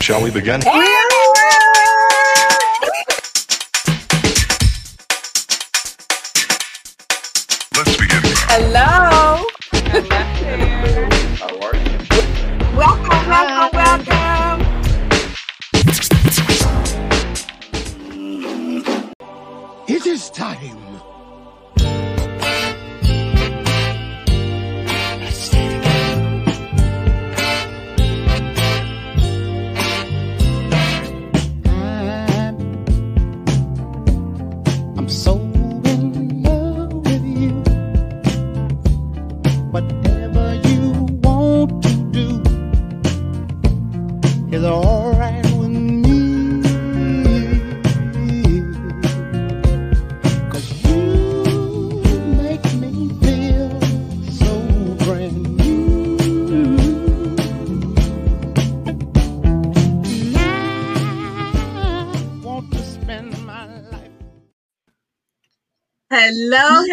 Shall we begin? Let's begin. Hello. How are you? Welcome, welcome, welcome. It is time.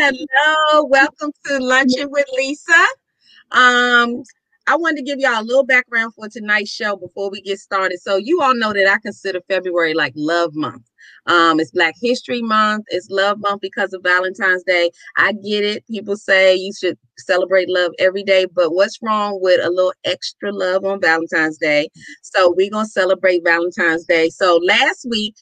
Hello. Welcome to Luncheon with Lisa. Um, I wanted to give y'all a little background for tonight's show before we get started. So you all know that I consider February like love month. Um, it's Black History Month. It's Love Month because of Valentine's Day. I get it. People say you should celebrate love every day, but what's wrong with a little extra love on Valentine's Day? So we're gonna celebrate Valentine's Day. So last week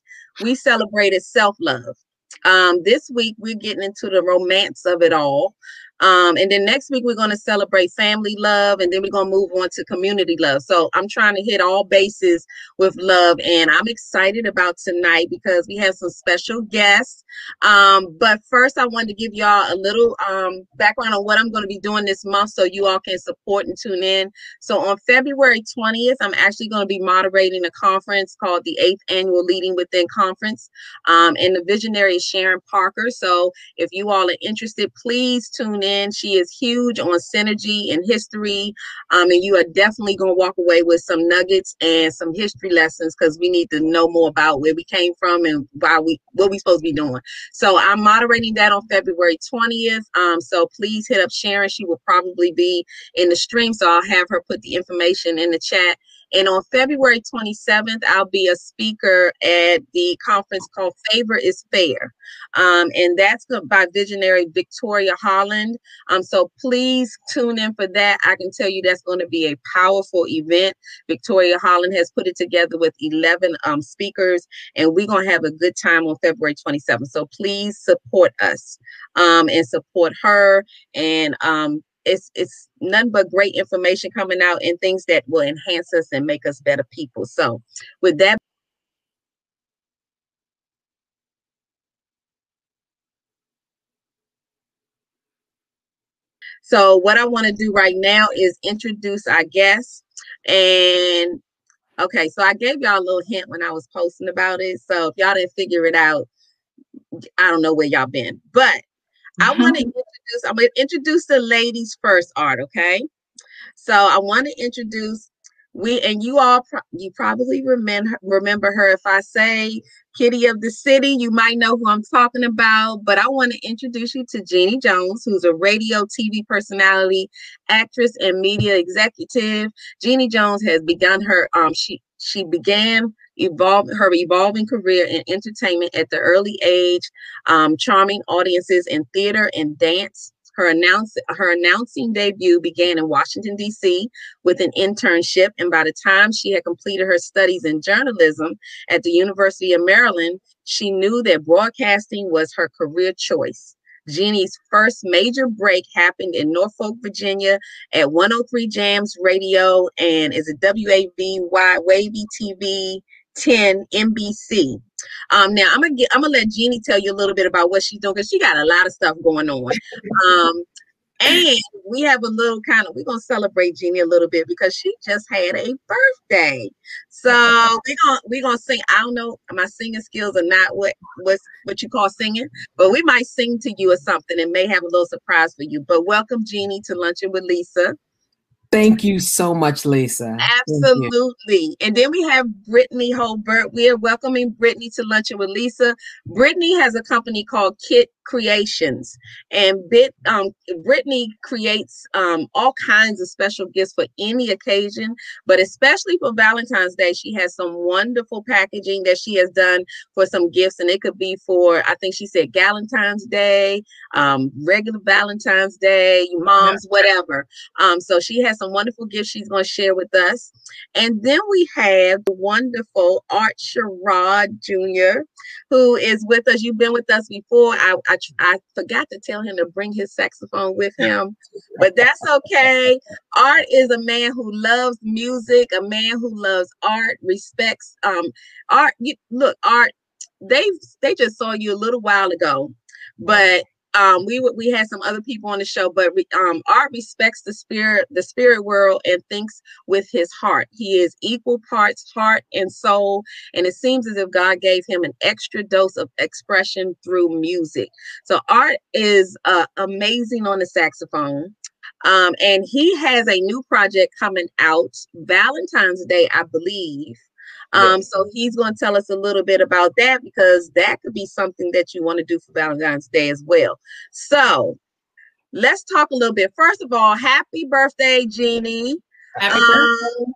we celebrated self-love. Um, this week we're getting into the romance of it all. Um, and then next week we're going to celebrate family love, and then we're going to move on to community love. So I'm trying to hit all bases with love, and I'm excited about tonight because we have some special guests. Um, but first, I wanted to give y'all a little um, background on what I'm going to be doing this month, so you all can support and tune in. So on February 20th, I'm actually going to be moderating a conference called the Eighth Annual Leading Within Conference, um, and the visionary is Sharon Parker. So if you all are interested, please tune in. She is huge on synergy and history, um, and you are definitely going to walk away with some nuggets and some history lessons because we need to know more about where we came from and why we what we supposed to be doing. So I'm moderating that on February 20th. Um, so please hit up Sharon. She will probably be in the stream, so I'll have her put the information in the chat. And on February 27th, I'll be a speaker at the conference called Favor is Fair. Um, and that's by visionary Victoria Holland. Um, so please tune in for that. I can tell you that's going to be a powerful event. Victoria Holland has put it together with 11 um, speakers, and we're going to have a good time on February 27th. So please support us um, and support her. And um, it's it's none but great information coming out and things that will enhance us and make us better people. So with that So what I want to do right now is introduce our guests. And okay, so I gave y'all a little hint when I was posting about it. So if y'all didn't figure it out, I don't know where y'all been. But I want to introduce, I'm gonna introduce the ladies first, Art, okay? So I want to introduce we and you all pro- you probably remember remember her if I say Kitty of the City, you might know who I'm talking about, but I want to introduce you to Jeannie Jones, who's a radio TV personality, actress and media executive. Jeannie Jones has begun her um she she began evolve her evolving career in entertainment at the early age, um, charming audiences in theater and dance. Her announce her announcing debut began in Washington D.C. with an internship, and by the time she had completed her studies in journalism at the University of Maryland, she knew that broadcasting was her career choice. Jeannie's first major break happened in Norfolk, Virginia at 103 JAMZ Radio and is a WAVY Wavy TV 10 NBC. Um, now I'm gonna get I'm gonna let Jeannie tell you a little bit about what she's doing because she got a lot of stuff going on. Um, and we have a little kind of we're gonna celebrate Jeannie a little bit because she just had a birthday. So we're gonna we're gonna sing. I don't know, my singing skills are not what what's what you call singing, but we might sing to you or something and may have a little surprise for you. But welcome Jeannie to luncheon with Lisa. Thank you so much, Lisa. Absolutely. And then we have Brittany Holbert. We are welcoming Brittany to Luncheon with Lisa. Brittany has a company called Kit Creations, and Bit um, Brittany creates um, all kinds of special gifts for any occasion, but especially for Valentine's Day, she has some wonderful packaging that she has done for some gifts, and it could be for I think she said Galentine's Day, um, regular Valentine's Day, moms, whatever. Um, so she has some wonderful gifts she's going to share with us, and then we have the wonderful Art Sherrod Jr., who is with us. You've been with us before. I, I I forgot to tell him to bring his saxophone with him, but that's okay. Art is a man who loves music, a man who loves art, respects um art. You, look, Art, they they just saw you a little while ago, but um, we we had some other people on the show, but um, Art respects the spirit, the spirit world, and thinks with his heart. He is equal parts heart and soul, and it seems as if God gave him an extra dose of expression through music. So Art is uh, amazing on the saxophone. Um, and he has a new project coming out Valentine's Day, I believe. Um, yes. So he's going to tell us a little bit about that because that could be something that you want to do for Valentine's Day as well. So let's talk a little bit. First of all, happy birthday, Jeannie. Happy um, birthday.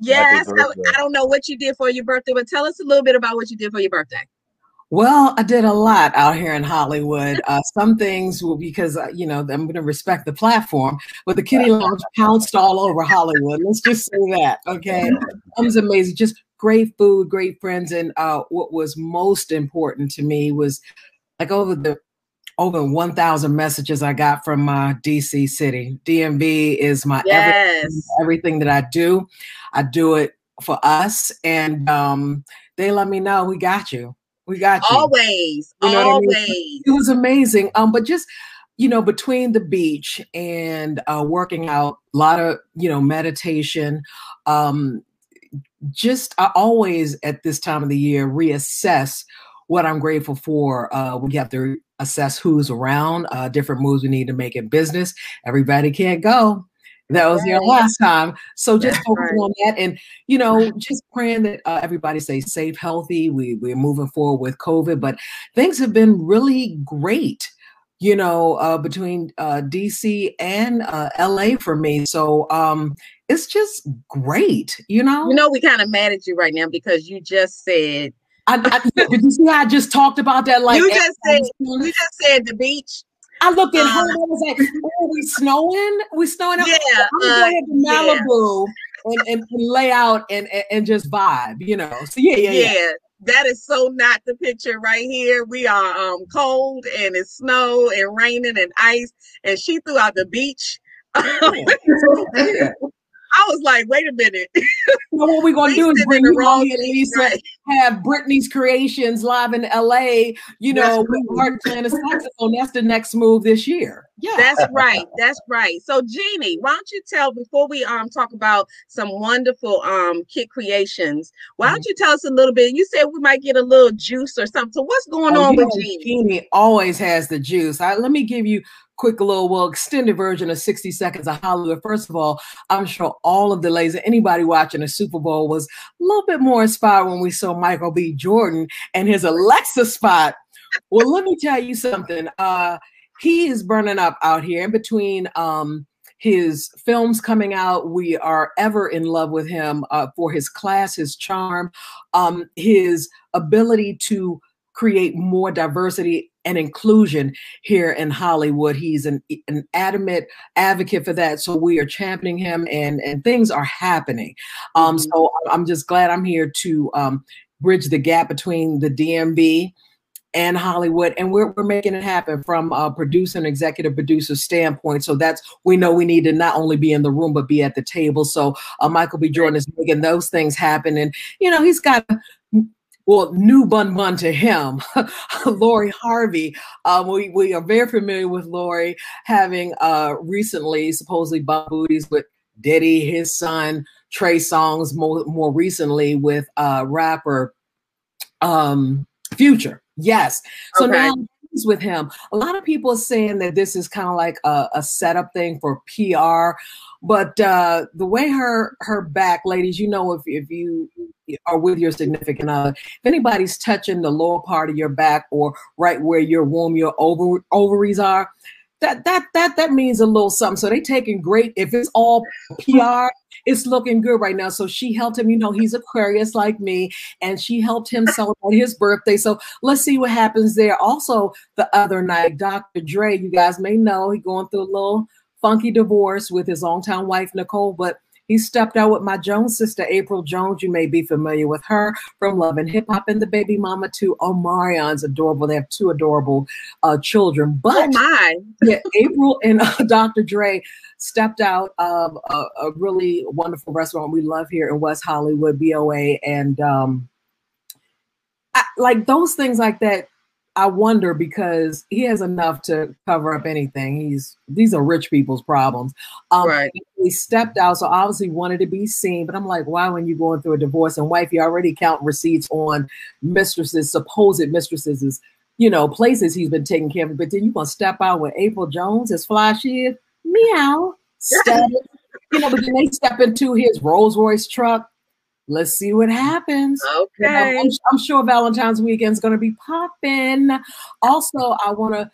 Yes, happy birthday. I, I don't know what you did for your birthday, but tell us a little bit about what you did for your birthday. Well, I did a lot out here in Hollywood. Uh, some things will because uh, you know I'm going to respect the platform, but the Kitty Lounge pounced all over Hollywood. Let's just say that, okay? It was amazing. Just great food, great friends, and uh, what was most important to me was like over the over 1,000 messages I got from my DC city. DMV is my yes. everything, everything, that I do. I do it for us, and um, they let me know we got you. We got you. Always, you know always. I mean? It was amazing. Um, but just you know, between the beach and uh, working out, a lot of you know meditation, um, just I always at this time of the year reassess what I'm grateful for. Uh, we have to assess who's around, uh, different moves we need to make in business. Everybody can't go. That was your last time. So just right. on that and, you know, just praying that uh, everybody stays safe, healthy. We, we're moving forward with COVID, but things have been really great you know, uh, between uh, DC and uh, LA for me. So um, it's just great, you know. You know, we kind of mad at you right now because you just said. I, I, did you see I just talked about that? Like you just said, you just said the beach. I looked at her and I was like, "Oh, we snowing? We snowing? Yeah, I'm going to Malibu yeah. and, and, and, lay out and, and, and just vibe, you know." So yeah, yeah, yeah. yeah that is so not the picture right here. We are um cold and it's snow and raining and ice, and she threw out the beach. I was like, wait a minute. well, what we're gonna do is bring you on here, Lisa. Right. Have Brittany's Creations live in LA. You know, we are playing a saxophone. That's the next move this year. Yeah, that's right. That's right. So, Jeannie, why don't you tell before we um talk about some wonderful um kit creations? Why don't you tell us a little bit? You said we might get a little juice or something. So, what's going oh, on with Jeannie? Jeannie always has the juice. I, let me give you quick little well extended version of 60 seconds of hollywood. First of all i'm sure all of the ladies anybody watching the super bowl was a little bit more inspired when we saw michael b. Jordan and his alexa spot. Well let me tell you something uh he is burning up out here. In between um his films coming out we are ever in love with him uh, for his class his charm um his ability to create more diversity and inclusion here in Hollywood. He's an, an adamant advocate for that. So we are championing him and, and things are happening. Um, mm-hmm. So I'm just glad I'm here to um, bridge the gap between the DMV and Hollywood, and we're, we're making it happen from a producer and executive producer standpoint. So that's we know we need to not only be in the room but be at the table. So uh, Michael B. Jordan is making those things happen, and you know he's got well, new bun bun to him, Lori Harvey. Um, we, we are very familiar with Lori having uh, recently supposedly bum booties with Diddy, his son, Trey Songz, more, more recently with uh, rapper um, Future. Yes. So okay. now with him. A lot of people are saying that this is kind of like a, a, setup thing for PR, but uh, the way her her back, ladies, you know, if if you are with your significant other. If anybody's touching the lower part of your back or right where your womb, your over, ovaries are, that that that that means a little something. So they taking great. If it's all PR, it's looking good right now. So she helped him. You know, he's Aquarius like me, and she helped him celebrate his birthday. So let's see what happens there. Also, the other night, Dr. Dre, you guys may know, he going through a little funky divorce with his longtime wife Nicole, but he stepped out with my Jones sister, April Jones. You may be familiar with her from Love and Hip Hop and the baby mama to Omarion's adorable. They have two adorable uh, children. Oh But my. yeah, April and uh, Dr. Dre stepped out of a, a really wonderful restaurant we love here in West Hollywood, BOA, and um, I, like those things like that. I wonder because he has enough to cover up anything. He's these are rich people's problems. Um, Right. He stepped out, so obviously wanted to be seen. But I'm like, why, when you're going through a divorce and wife, you already count receipts on mistresses, supposed mistresses, you know, places he's been taking care of. But then you gonna step out with April Jones, as fly she is, meow, step, you know. But then they step into his Rolls Royce truck. Let's see what happens. Okay. I'm, I'm sure Valentine's weekend is going to be popping. Also, I want to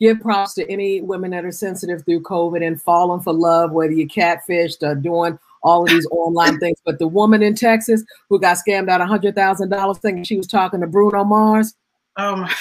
give props to any women that are sensitive through COVID and falling for love, whether you catfished or doing all of these online things. But the woman in Texas who got scammed out $100,000 thinking she was talking to Bruno Mars, Oh my.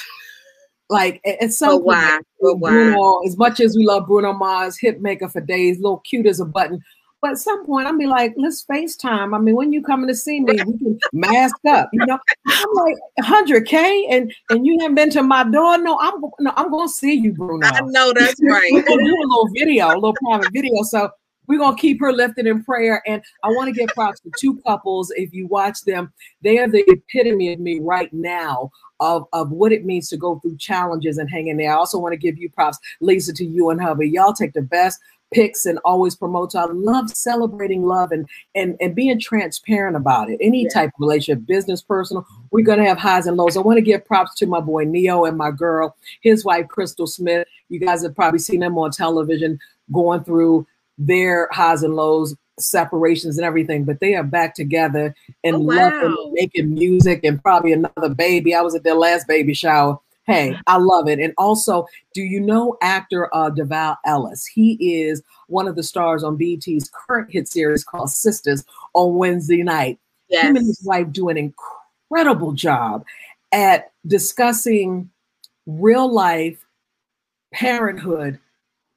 like at some But point, why? But? Bruno, as much as we love Bruno Mars, hit maker for days, little cute as a button. But at some point, I'll be like, let's FaceTime. I mean, when you coming to see me, we can mask up. You know, I'm like 100k, and and you haven't been to my door. No, I'm no, I'm gonna see you, Bruno. I know that's right. We're gonna do a little video, a little private video. So we're gonna keep her lifted in prayer. And I want to give props to two couples. If you watch them, they are the epitome of me right now of, of what it means to go through challenges and hang in there. I also want to give you props, Lisa, to you and hubby. Y'all take the best pics and always promotes. I love celebrating love and and and being transparent about it. Any Yeah. type of relationship, business, personal, we're gonna have highs and lows. I want to give props to my boy Ne-Yo and my girl, his wife Crystal Smith. You guys have probably seen them on television going through their highs and lows, separations and everything, but they are back together oh, and Oh, loving, wow. making music and probably another baby. I was at their last baby shower. Hey, I love it. And also, do you know actor uh, DeVale Ellis? He is one of the stars on BET's current hit series called Sistas on Wednesday night. Him and his wife do an incredible job at discussing real life parenthood,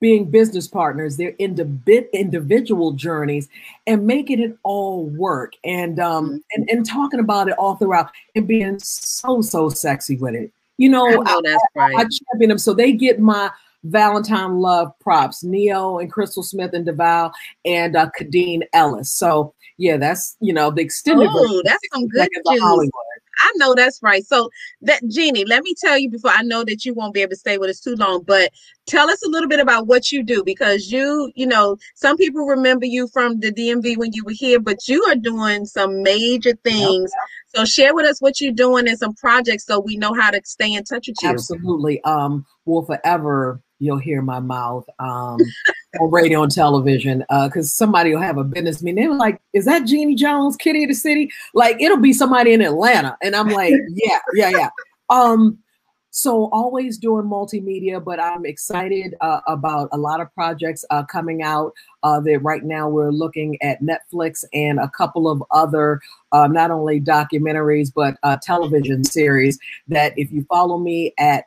being business partners, their individ- individual journeys, and making it all work. And um and, and talking about it all throughout and being so so sexy with it. You know, I know that's I right. champion them. So they get my Valentine love props, Ne-Yo and Crystal Smith and DeVale and uh, Khadeen Ellis. So yeah, that's you know the extended Oh, that's some good juice. Hollywood. I know that's right. So that Jeannie, let me tell you before I know that you won't be able to stay with us too long, but tell us a little bit about what you do because you, you know, some people remember you from the DMV when you were here, but you are doing some major things. So share with us what you're doing and some projects so we know how to stay in touch with you. Absolutely. Um, will forever you'll hear my mouth um on radio and television uh because somebody will have a business meeting. They're like, is that Jeannie Jones, Kitty of the City? Like it'll be somebody in Atlanta. And I'm like, yeah, yeah, yeah. Um so always doing multimedia, but I'm excited uh, about a lot of projects uh, coming out. Uh, that right now we're looking at Netflix and a couple of other uh, not only documentaries but uh, television series. That if you follow me at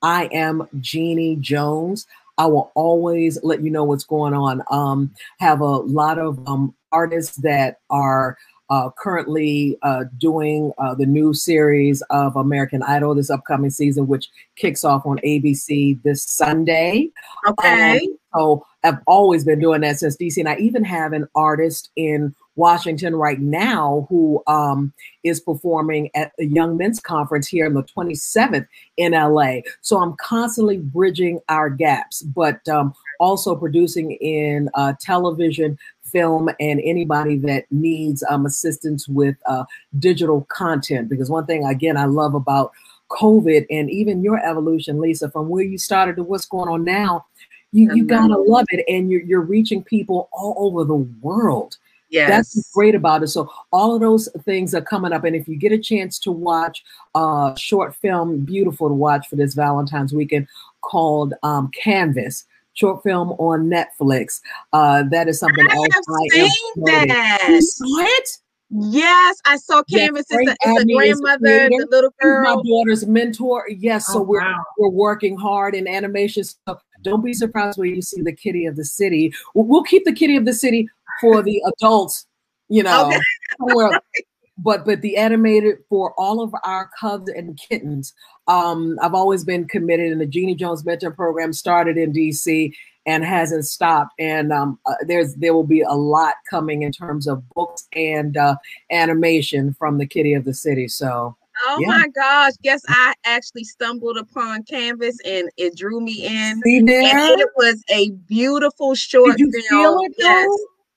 I am Jeannie Jones. I will always let you know what's going on. Um, have a lot of um, artists that are uh, currently uh, doing uh, the new series of American Idol this upcoming season, which kicks off on ABC this Sunday. Okay. Um, so I've always been doing that since DC, and I even have an artist in Washington right now who um, is performing at a Young Men's Conference here on the 27th in LA. So I'm constantly bridging our gaps, but um, also producing in uh, television, film, and anybody that needs um, assistance with uh, digital content. Because one thing, again, I love about COVID and even your evolution, Lisa, from where you started to what's going on now, you, you gotta love it. And you're, you're reaching people all over the world. Yes. That's great about it. So all of those things are coming up, and if you get a chance to watch a short film, beautiful to watch for this Valentine's weekend called um, Canvas. Short film on Netflix. Uh, that is something I else have I am seen that. You saw it? Yes, I saw Yes, Canvas. It's, the, it's the is the grandmother, the little She's my daughter's mentor. Yes, so Oh, we're wow. we're working hard in animation. So don't be surprised when you see the kitty of the city. We'll, we'll keep the kitty of the city for the adults, you know. Okay. But but the animated for all of our cubs and kittens. Um, I've always been committed, and the Jeannie Jones Mentor Program started in DC and hasn't stopped. And um, uh, there's there will be a lot coming in terms of books and uh, animation from the kitty of the city. So Oh Yeah. my gosh. Guess I actually stumbled upon Canvas and it drew me in. see there. And it was a beautiful short Did you film. feel it? yes.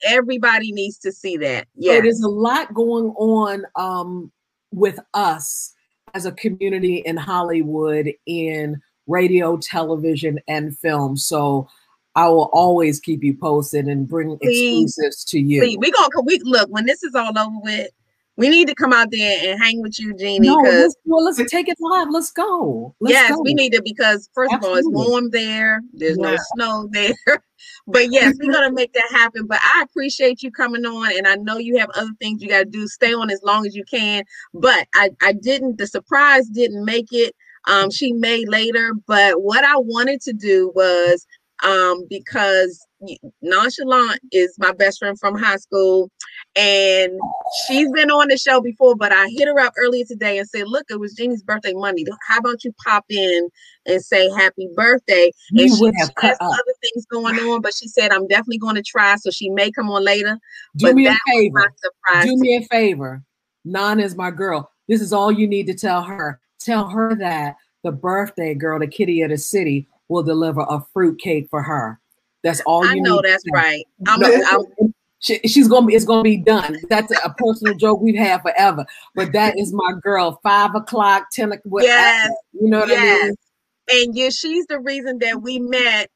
Everybody needs to see that. Yes. there's a lot going on um, with us as a community in Hollywood in radio, television, and film. So I will always keep you posted and bring Please. exclusives to you. See, we gonna we look when this is all over with. We need to come out there and hang with you, Jeannie. No, let's, well, let's take it live. Let's go. Let's yes, go. we need to because first of all, it's warm there. There's no snow there. but yes, we're gonna make that happen. But I appreciate you coming on, and I know you have other things you gotta do. Stay on as long as you can. But I, I didn't. The surprise didn't make it. Um, she may later. But what I wanted to do was um because nonchalant is my best friend from high school and she's been on the show before but i hit her up earlier today and said look it was jeannie's birthday monday how about you pop in and say happy birthday We and she, would have she has up. other things going on but she said i'm definitely going to try so she may come on later Do but me a that was my favor. surprise Do me a favor. Nan is my girl. This is all you need to tell her. Tell her that the birthday girl, the kitty of the city, will deliver a fruit cake for her. That's all you i know that's right i'm, No, I'm she, she's gonna be it's gonna be done. That's a personal joke we've had forever. But that is my girl. Five o'clock, ten o'clock. Yes, You know what I mean? and yeah, she's the reason that we met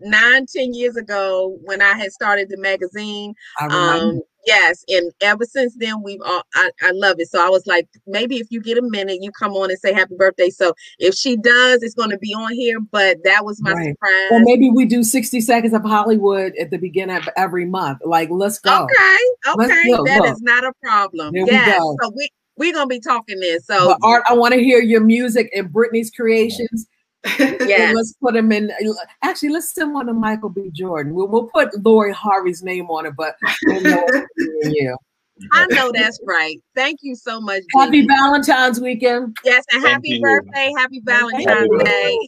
nine ten years ago when i had started the magazine I remember. um yes and ever since then we've all I, I love it so i was like maybe if you get a minute you come on and say happy birthday so if she does it's going to be on here but that was my Right. surprise or maybe we do 60 seconds of Hollywood at the beginning of every month. Like, let's go. okay okay that look. is not a problem There we yes go. so we we're gonna be talking this so But Art, I want to hear your music and Brittany's creations. And yes let's put them in. Actually, let's send one to Michael B. Jordan. We'll, we'll put Lori Harvey's name on it, but we'll know it's me and you. i know that's right thank you so much Happy Jeannie. Valentine's weekend. yes and Thank happy you. birthday happy valentine's you. day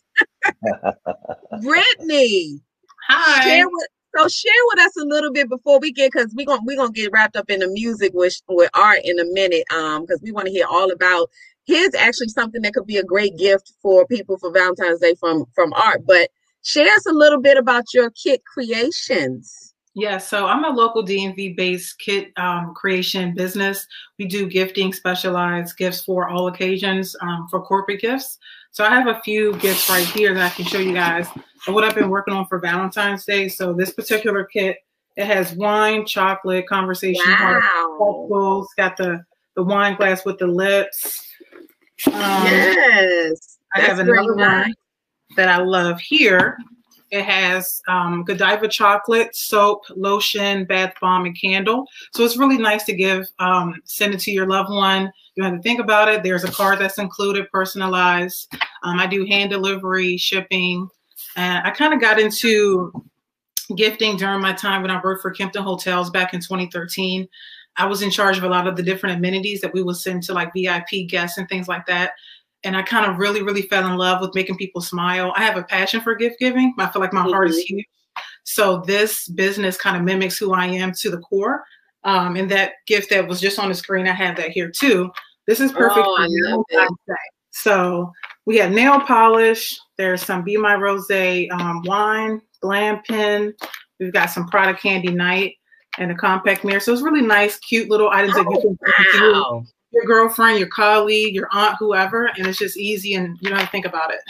brittany Hi. share with so share with us a little bit before we get because we're gonna we're gonna get wrapped up in the music with with art in a minute um because we want to hear all about here's actually something that could be a great gift for people for valentine's day from from art but share us a little bit about your kit creations Yeah, so I'm a local DMV based kit um, creation business. We do gifting, specialized gifts for all occasions um, for corporate gifts. So I have a few gifts right here that I can show you guys what I've been working on for Valentine's Day. So this particular kit, it has wine, chocolate, conversation, wow popsicles, got the the wine glass with the lips. Um, yes I have another one that I love here. It has um, Godiva chocolate, soap, lotion, bath bomb, and candle. So it's really nice to give, um, send it to your loved one. You don't have to think about it. There's a card that's included, personalized. Um, I do hand delivery, shipping. And I kind of got into gifting during my time when I worked for Kimpton Hotels back in 2013. I was in charge of a lot of the different amenities that we would send to like VIP guests and things like that and I kind of really, really fell in love with making people smile. I have a passion for gift giving. I feel like my heart is Mhm. huge. So this business kind of mimics who I am to the core. Um, and that gift that was just on the screen, I have that here too. This is perfect Oh, for I love Valentine's Day. So we have nail polish. There's some Be My Rose um, wine, glam pin. We've got some Prada Candy Night. And a compact mirror. So it's really nice, cute little items that you can bring to your- girlfriend, your colleague, your aunt, whoever, and it's just easy and you don't have to think about it.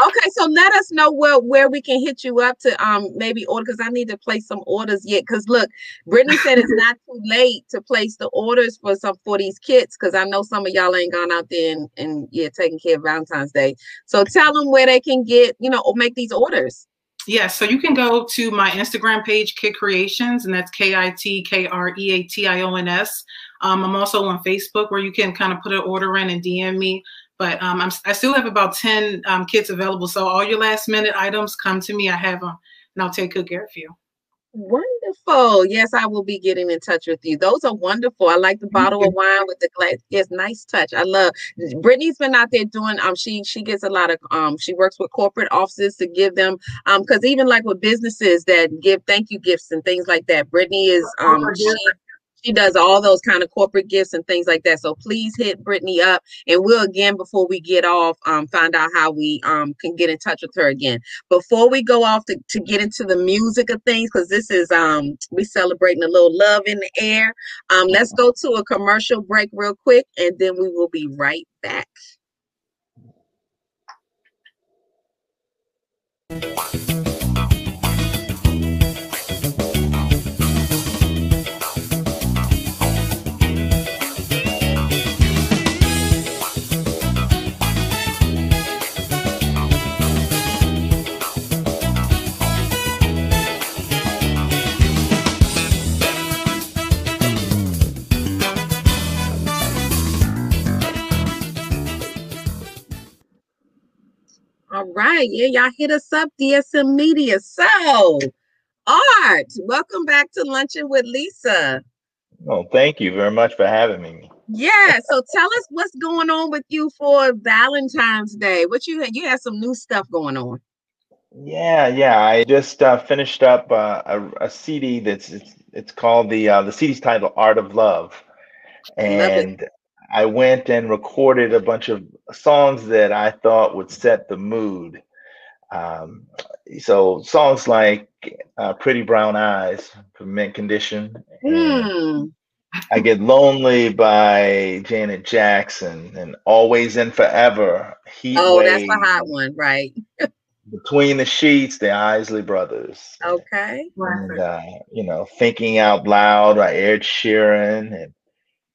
Okay, so let us know where where we can hit you up to um maybe order because I need to place some orders yet. Because look, Brittany said it's not too late to place the orders for some for these kits because I know some of y'all ain't gone out there and, and yeah taking care of Valentine's Day. So tell them where they can get you know or make these orders. Yes, so you can go to my Instagram page, Kit Kreations, and that's K I T K R E A T I O N S. Um, I'm also on Facebook where you can kind of put an order in and DM me. But um, I'm, I still have about 10 um, kits available. So all your last minute items, come to me. I have them and I'll take good care of you. Wonderful. Yes, I will be getting in touch with you. Those are wonderful. I like the bottle of wine with the glass. Yes, nice touch. I love. Brittany's been out there doing. Um, she she gets a lot of. Um, she works with corporate offices to give them. Um, because even like with businesses that give thank you gifts and things like that. Brittany is. Um, she. She does all those kind of corporate gifts and things like that. So please hit Brittany up, and we'll again before we get off, um, find out how we um can get in touch with her again. Before we go off to, to get into the music of things, because this is um we celebrating a little love in the air. Um, let's go to a commercial break real quick, and then we will be right back. All right, yeah, y'all hit us up, DSM Media. So, Art, welcome back to Luncheon with Lisa. Well, thank you very much for having me. Yeah, so tell us what's going on with you for Valentine's Day. What you had? You had some new stuff going on. Yeah, yeah. I just uh, finished up uh, a, a CD that's it's, it's called the uh, the CD's title Art of Love, Love and I went and recorded a bunch of songs that I thought would set the mood. Um, so songs like uh, "Pretty Brown Eyes" from Mint Condition, Hmm. I Get Lonely by Janet Jackson, and Always and Forever. Heat Oh, that's Wave, the hot one, right? Between the Sheets, the Isley Brothers. Okay. and uh, you know, thinking out loud by Ed Sheeran and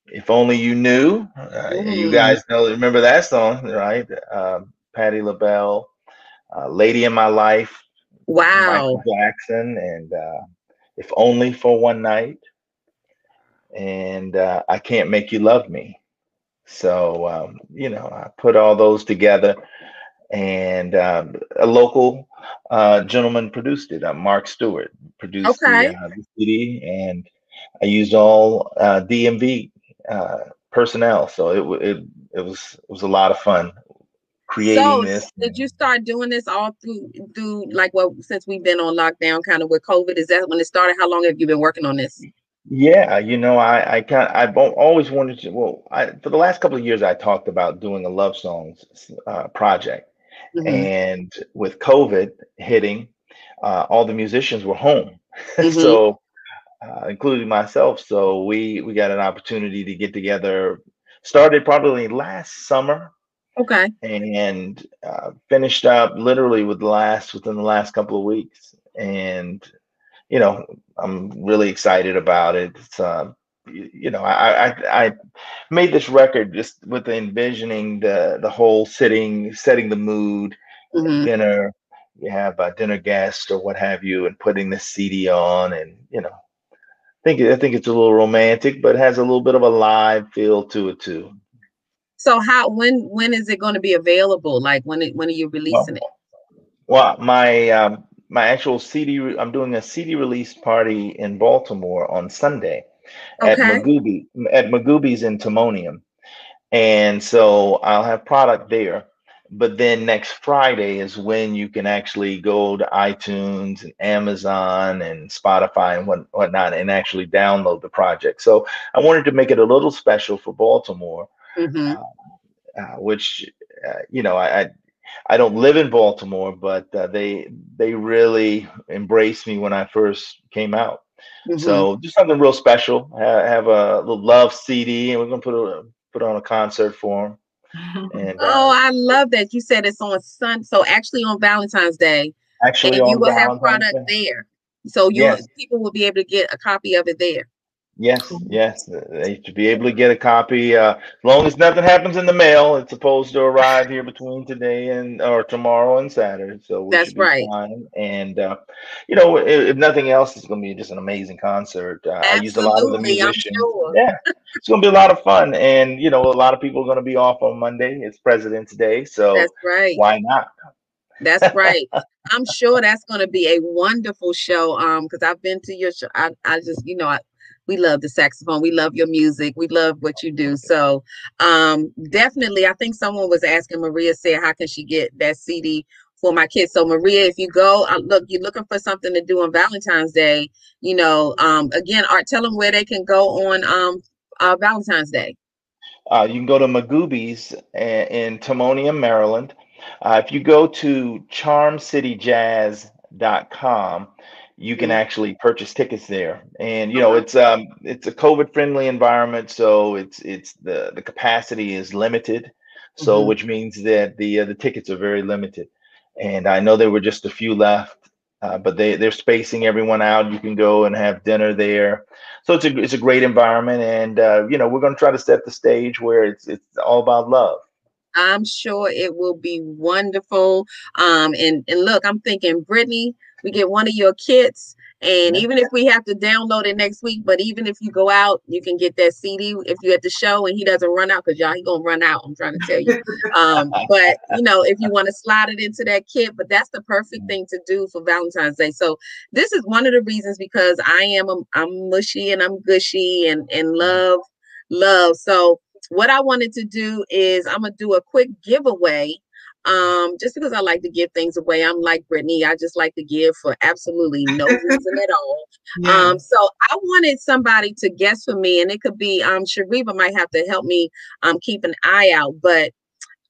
if only you knew. Uh, you guys know, remember that song, right? Um, Patti LaBelle, uh, "Lady in My Life," Wow. Michael Jackson, and uh, "If Only for One Night," and uh, "I Can't Make You Love Me." So um, you know, I put all those together, and um, a local uh, gentleman produced it. Uh, Mark Stewart produced Okay. the, uh, the CD, and I used all uh, DMV uh, personnel. So it, it it was it was a lot of fun creating So, this. did you start doing this all through through like well since we've been on lockdown kind of with COVID? Is that when it started? How long have you been working on this? Yeah, you know, I I kind I've always wanted to. Well, I for the last couple of years, I talked about doing a love songs uh, project, Mhm. and with COVID hitting, uh, all the musicians were home, Mhm. so uh, including myself. So we we got an opportunity to get together. Started probably last summer Okay. and uh, finished up literally with the last within the last couple of weeks. And you know, I'm really excited about it. It's uh, you know, I, I I made this record just with envisioning the the whole sitting, setting the mood, Mhm. dinner. You have a dinner guest or what have you, and putting the CD on, and you know, think I think it's a little romantic, but has a little bit of a live feel to it too. So how when when is it going to be available? Like when it when are you releasing it? Well, my um, my actual CD, I'm doing a CD release party in Baltimore on Sunday at Okay. Magooby at Magooby's in Timonium, and so I'll have product there. But then next Friday is when you can actually go to iTunes and Amazon and Spotify and what whatnot and actually download the project. So I wanted to make it a little special for Baltimore hmm uh, which uh, you know I, I I don't live in Baltimore, but uh, they they really embraced me when I first came out. Mhm. So just something real special. Have, have a little love CD, and we're gonna put a, put on a concert for him. And uh, oh, I love that you said it's on Sun. So actually on Valentine's Day, actually, and you will have product Day- there. So you Yes. people will be able to get a copy of it there. Yes, yes, uh, they should be able to get a copy. Uh, as long as nothing happens in the mail, it's supposed to arrive here between today and or tomorrow and Saturday. So we That's right. fine. And uh, you know, if, if nothing else, it's going to be just an amazing concert. Uh, I used a lot of the musicians. sure. Yeah, it's going to be a lot of fun. And you know, a lot of people are going to be off on Monday. It's President's Day, so That's right. why not? That's right. I'm sure that's going to be a wonderful show. Um, because I've been to your show. I, I just, you know, I, we love the saxophone. We love your music. We love what you do. So, um, definitely, I think someone was asking Maria said, how can she get that CD for my kids? So, Maria, if you go, uh, look, you're looking for something to do on Valentine's Day. You know, um, again, Art, tell them where they can go on um uh, Valentine's Day. Uh, you can go to Magooby's in Timonium, Maryland. Uh, if you go to charmcityjazz.com, you can actually purchase tickets there. And you know, it's um it's a COVID friendly environment, so it's it's the the capacity is limited. So Mhm. which means that the uh, the tickets are very limited. And I know there were just a few left, uh, but they they're spacing everyone out. You can go and have dinner there. So it's a it's a great environment, and uh, you know we're going to try to set the stage where it's it's all about love. I'm sure it will be wonderful. Um, and and look, I'm thinking, Brittany, we get one of your kits, and even if we have to download it next week, but even if you go out, you can get that CD if you're at the show and he doesn't run out, because y'all he gonna run out. I'm trying to tell you. Um, but you know, if you want to slide it into that kit, but that's the perfect thing to do for Valentine's Day. So this is one of the reasons because I am a, I'm mushy and I'm gushy and and love love. So what I wanted to do is I'm gonna do a quick giveaway. Um, just because I like to give things away. I'm like Brittany, I just like to give for absolutely no reason at all. Yeah. Um, so I wanted somebody to guess for me, and it could be um Shariva might have to help me um keep an eye out, but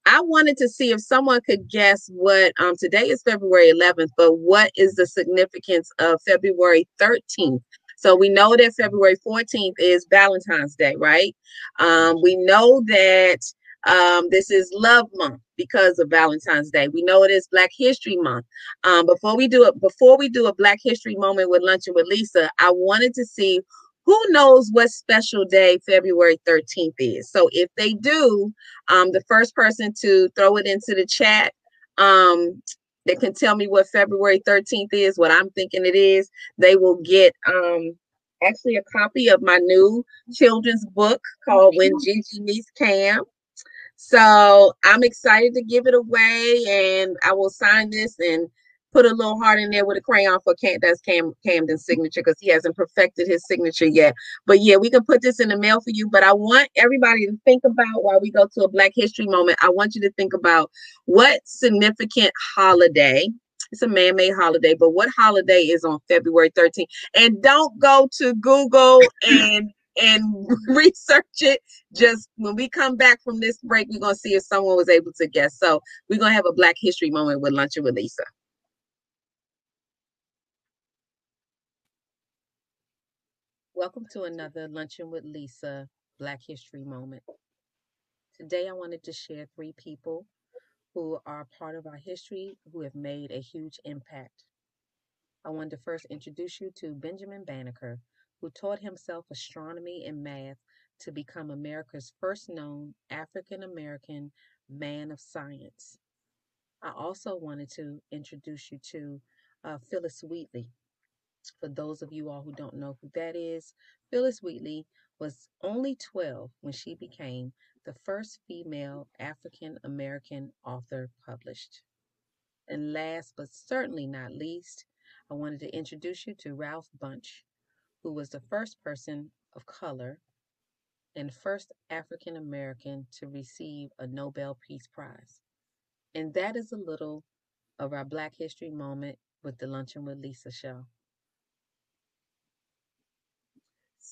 I wanted to see if someone could guess what um today is February 11th, but what is the significance of February 13th? So we know that February 14th is Valentine's Day, right? Um, we know that um, this is Love Month because of Valentine's Day. We know it is Black History Month. Um, before we do it, before we do a Black History moment with luncheon with Lisa, I wanted to see who knows what special day February 13th is. So if they do, um, the first person to throw it into the chat um, that can tell me what February 13th is, what I'm thinking it is, they will get um, actually a copy of my new children's book called When Gigi Meets Cam. So I'm excited to give it away, and I will sign this and put a little heart in there with a crayon for Cam. That's Cam Camden's signature because he hasn't perfected his signature yet. But yeah, we can put this in the mail for you. But I want everybody to think about while we go to a Black History moment. I want you to think about what significant holiday. It's a man-made holiday, but what holiday is on February 13th? And don't go to Google and and research it. Just when we come back from this break, we're gonna see if someone was able to guess. So we're gonna have a Black History moment with Luncheon with Lisa. Welcome to another Luncheon with Lisa Black History moment. Today I wanted to share three people who are part of our history who have made a huge impact. I wanted to first introduce you to Benjamin Banneker, who taught himself astronomy and math to become America's first known African American man of science. I also wanted to introduce you to uh, Phillis Wheatley. For those of you all who don't know who that is, Phillis Wheatley was only 12 when she became the first female African American author published. And last but certainly not least, I wanted to introduce you to Ralph Bunche, who was the first person of color and first African American to receive a Nobel Peace Prize. And that is a little of our Black History moment with the Luncheon with Lisa show.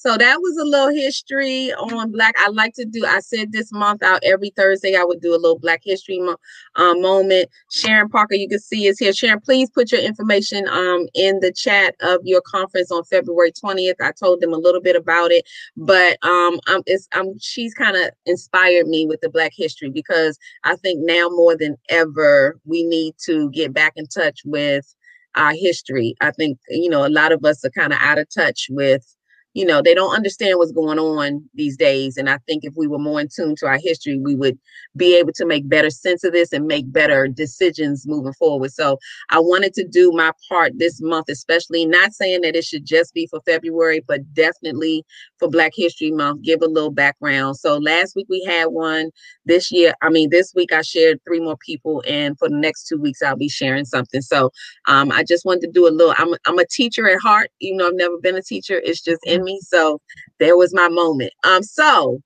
So that was a little history on Black. I like to do. I said this month out every Thursday. I would do a little Black History mo- uh, moment. Sharon Parker, you can see is here. Sharon, please put your information um in the chat of your conference on February twentieth. I told them a little bit about it, but um, um it's um she's kind of inspired me with the Black History because I think now more than ever we need to get back in touch with our history. I think you know a lot of us are kind of out of touch with you know they don't understand what's going on these days and i think if we were more in tune to our history we would be able to make better sense of this and make better decisions moving forward. So i wanted to do my part this month especially not saying that it should just be for february but definitely for black history month give a little background. So last week we had one. This year i mean this week i shared three more people and for the next two weeks i'll be sharing something. So um, i just wanted to do a little I'm, I'm a teacher at heart even though i've never been a teacher it's just in me. So there was my moment. Um, so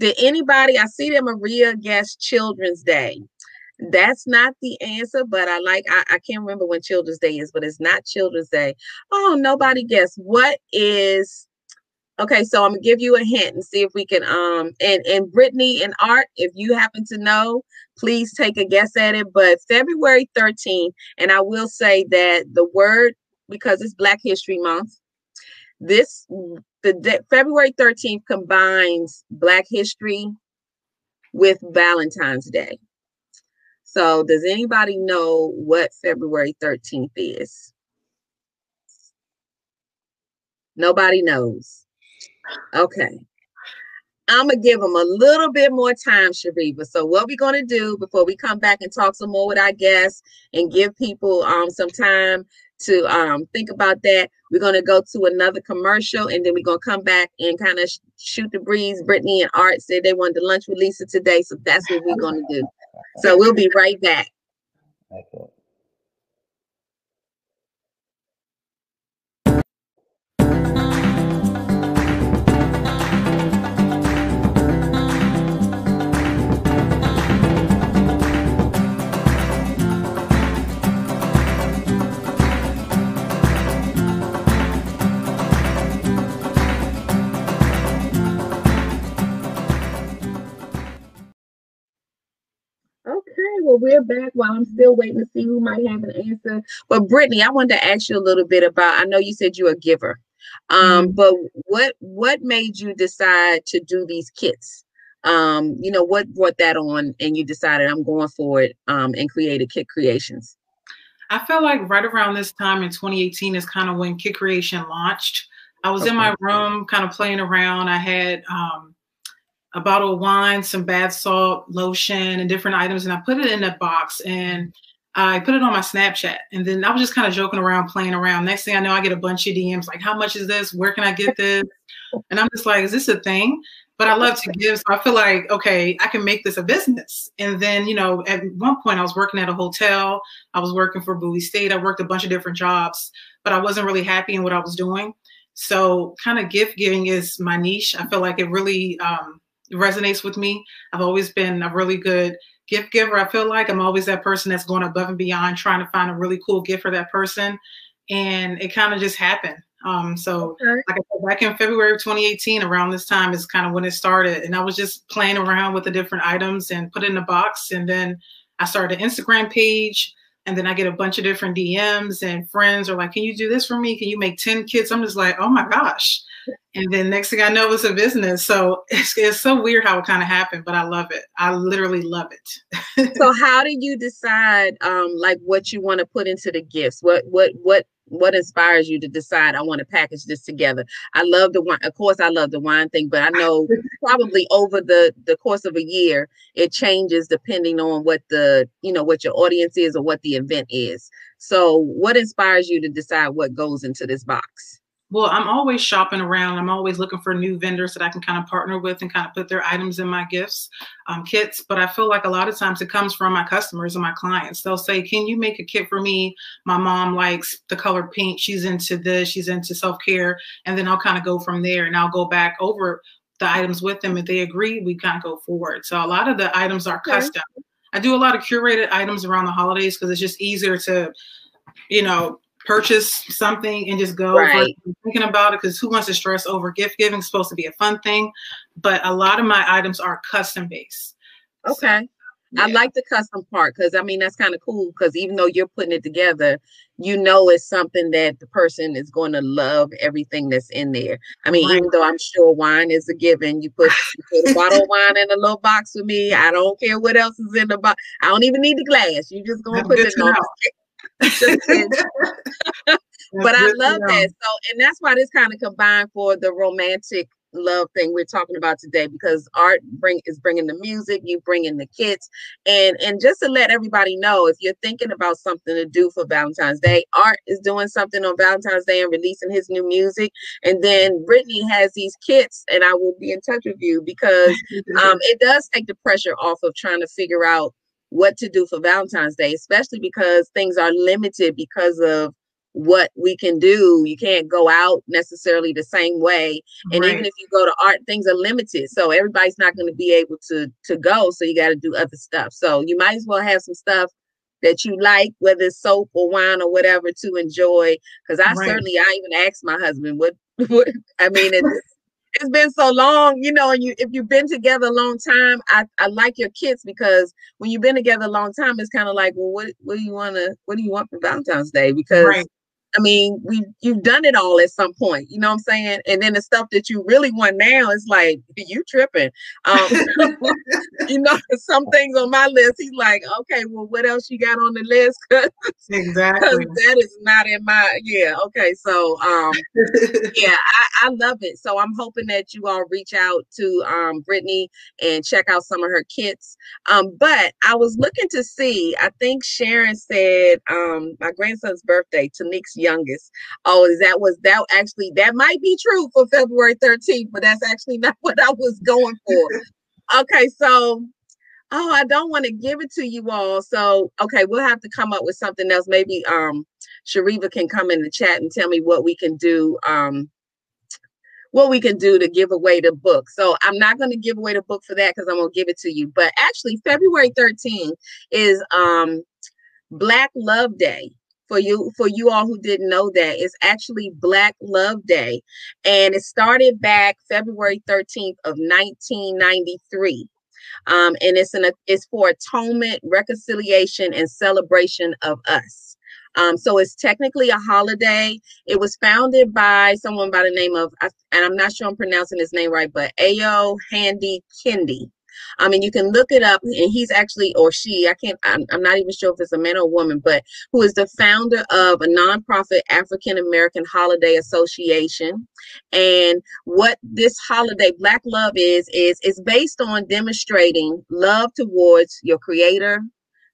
did anybody I see that Maria guessed Children's Day? That's not the answer, but I like I, I can't remember when Children's Day is, but it's not Children's Day. Oh, nobody guessed. What is okay? So I'm gonna give you a hint and see if we can um and and Brittany and Art, if you happen to know, please take a guess at it. But February 13th, and I will say that the word because it's Black History Month, this the de- February 13th combines Black History with Valentine's Day. So, does anybody know what February 13th is? Nobody knows. Okay. I'm gonna give them a little bit more time, Sharifa. So, what we're gonna do before we come back and talk some more with our guests and give people um some time to um think about that, we're gonna go to another commercial and then we're gonna come back and kind of sh- shoot the breeze. Brittany and Art said they wanted to lunch with Lisa today, so that's what we're gonna do. So we'll be right back. Okay. Okay, well, we're back while I'm still waiting to see who might have an answer. But Brittany, I wanted to ask you a little bit about. I know you said you're a giver, um, Mhm. but what what made you decide to do these kits? Um, you know, what brought that on, and you decided I'm going for it, um, and created Kit Kreations. I felt like right around this time in 2018 is kind of when Kit Kreation launched. I was in my room kind of playing around. I had um, a bottle of wine, some bath salt, lotion, and different items, and I put it in a box and I put it on my Snapchat. And then I was just kind of joking around, playing around. Next thing I know, I get a bunch of DMs like, How much is this? Where can I get this? And I'm just like, Is this a thing? But I love to give. So I feel like, okay, I can make this a business. And then, you know, at one point I was working at a hotel. I was working for Bowie State. I worked a bunch of different jobs, but I wasn't really happy in what I was doing. So, kind of gift giving is my niche. I feel like it really um, resonates with me. I've always been a really good gift giver. I feel like I'm always that person that's going above and beyond trying to find a really cool gift for that person. And it kind of just happened. Um, so, Okay. like I said, back in February of 2018, around this time is kind of when it started. And I was just playing around with the different items and put it in a box. And then I started an Instagram page. And then I get a bunch of different DMs and friends are like, Can you do this for me? Can you make 10 kits? I'm just like, Oh my gosh. And then next thing I know, it's a business. So it's, it's so weird how it kind of happened, but I love it. I literally love it. So, how do you decide, um, like what you want to put into the gifts? What what what what inspires you to decide I want to package this together? I love the wine. Of course, I love the wine thing, but I know probably over the the course of a year, it changes depending on what the you know what your audience is or what the event is. So, what inspires you to decide what goes into this box? Well, I'm always shopping around. I'm always looking for new vendors that I can kind of partner with and kind of put their items in my gifts, um, kits. But I feel like a lot of times it comes from my customers and my clients. They'll say, Can you make a kit for me? My mom likes the color pink. She's into this, she's into self care. And then I'll kind of go from there and I'll go back over the items with them. If they agree, we kind of go forward. So a lot of the items are Okay. custom. I do a lot of curated items around the holidays because it's just easier to, you know, purchase something and just go Right. thinking about it because who wants to stress over gift giving is supposed to be a fun thing but a lot of my items are custom based Okay. I Yeah. like the custom part because I mean that's kind of cool because even though you're putting it together, you know it's something that the person is going to love everything that's in there. I mean, Right. even though I'm sure wine is a given, you put, you put a bottle of wine in a little box for me. I don't care what else is in the box. I don't even need the glass. You just gonna That's put it on. Know. Just kidding. but I love that. So, and that's why this kind of combined for the romantic love thing we're talking about today because art bring is bringing the music, you bringing the kits, and and just to let everybody know, if you're thinking about something to do for Valentine's Day, Art is doing something on Valentine's Day and releasing his new music, and then Brittany has these kits, and I will be in touch with you because um, it does take the pressure off of trying to figure out what to do for Valentine's Day, especially because things are limited because of what we can do. You can't go out necessarily the same way. And even if you go to art, things are limited. So everybody's not going to be able to to go. So you got to do other stuff. So you might as well have some stuff that you like, whether it's soap or wine or whatever, to enjoy. Because I Right. certainly, I even asked my husband, what, what I mean, it, it's been so long, you know, and you if you've been together a long time, I, I like your kids because when you've been together a long time, it's kind of like, well, what what do you wanna what do you want for Valentine's Day? Because Right. I mean, we you've done it all at some point, you know what I'm saying? And then the stuff that you really want now is like you tripping. Um, you know, some things on my list, he's like, okay, well, what else you got on the list? Because exactly that is not in my yeah. Okay, so um, yeah, I, I love it. So I'm hoping that you all reach out to um, Brittany and check out some of her kits. Um, but I was looking to see, I think Sharon said um, my grandson's birthday, Tanique's youngest. Oh, that was that actually that might be true for February 13th, but that's actually not what I was going for. okay, so oh, I don't want to give it to you all. So okay, we'll have to come up with something else. Maybe um Shariva can come in the chat and tell me what we can do. Um, what we can do to give away the book. So I'm not going to give away the book for that because I'm going to give it to you. But actually, February 13th is um, Black Love Day. For you, for you all who didn't know that, it's actually Black Love Day, and it started back February 13th of 1993. Um, and it's an it's for atonement, reconciliation, and celebration of us. Um, so it's technically a holiday. It was founded by someone by the name of, and I'm not sure I'm pronouncing his name right, but Ayo Handy Kendi. I mean, you can look it up, and he's actually, or she, I can't, I'm, I'm not even sure if it's a man or a woman, but who is the founder of a nonprofit African American Holiday Association. And what this holiday, Black Love, is, is it's based on demonstrating love towards your creator,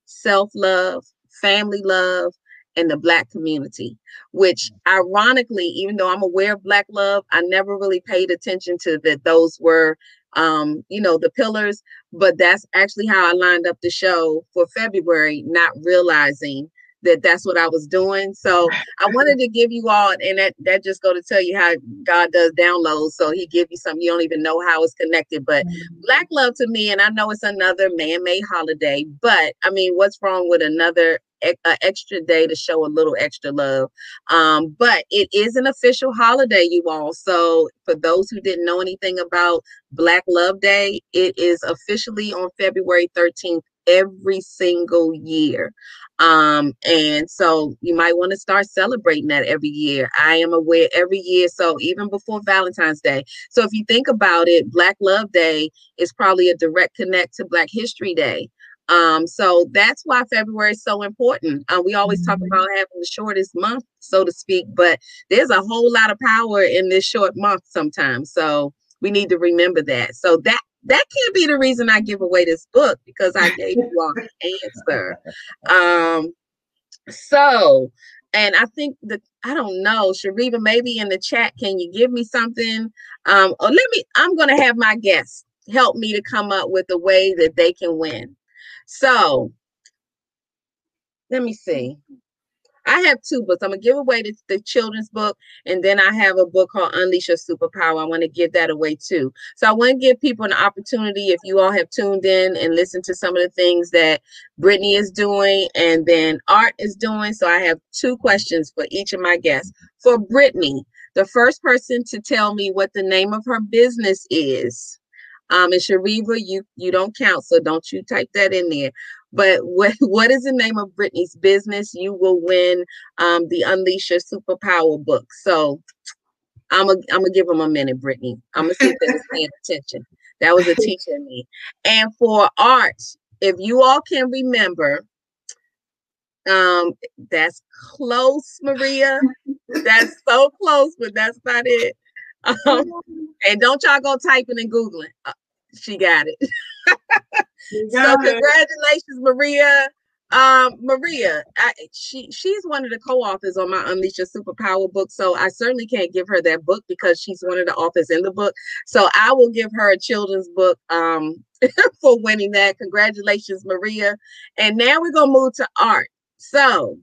self love, family love, and the Black community. Which, ironically, even though I'm aware of Black love, I never really paid attention to that. Those were, um, you know, the pillars. But that's actually how I lined up the show for February, not realizing that that's what I was doing. So I wanted to give you all, and that that just go to tell you how God does downloads. So He give you something you don't even know how it's connected. But Black Love to me, and I know it's another man-made holiday, but I mean, what's wrong with another e- a extra day to show a little extra love? Um, but it is an official holiday, you all. So for those who didn't know anything about Black Love Day, it is officially on February 13th every single year. Um, and so you might want to start celebrating that every year. I am aware every year, so even before Valentine's Day. So if you think about it, Black Love Day is probably a direct connect to Black History Day. Um, so that's why February is so important. Uh, we always talk Mhm. about having the shortest month, so to speak, but there's a whole lot of power in this short month sometimes. So we need to remember that. So that that can't be the reason I give away this book because I gave you all the answer. Um, so, and I think that I don't know, Shariva, maybe in the chat, can you give me something? Um, or let me, I'm gonna have my guests help me to come up with a way that they can win. So let me see. I have two books. I'm gonna give away the, the children's book, and then I have a book called Unleash Your Superpower. I want to give that away too. So I want to give people an opportunity. If you all have tuned in and listened to some of the things that Brittany is doing, and then Art is doing. So I have two questions for each of my guests. For Brittany, the first person to tell me what the name of her business is. Um, and Shariva, you you don't count, so don't you type that in there. But what what is the name of Brittany's business? You will win um, the Unleash Your Superpower book. So I'm gonna I'm gonna give them a minute, Brittany. I'm gonna see if they're paying attention. That was a teacher in me. And for art, if you all can remember, um, that's close, Maria. That's so close, but that's not it. Um, and don't y'all go typing and googling. Uh, she got it. So got it. congratulations, Maria. Um, Maria, I, she she's one of the co-authors on my Unleash Your Superpower book. So I certainly can't give her that book because she's one of the authors in the book. So I will give her a children's book um for winning that. Congratulations, Maria. And now we're gonna move to art. So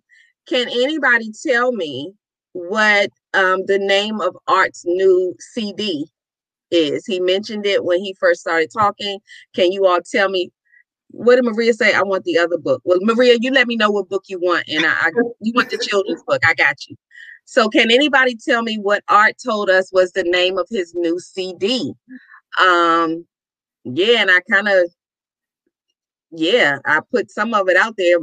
can anybody tell me what um the name of Art's new CD is? He mentioned it when he first started talking. Can you all tell me what did Maria say? I want the other book. Well, Maria, you let me know what book you want, and I, I you want the children's book. I got you. So, can anybody tell me what Art told us was the name of his new CD? Um, yeah, and I kind of, yeah, I put some of it out there.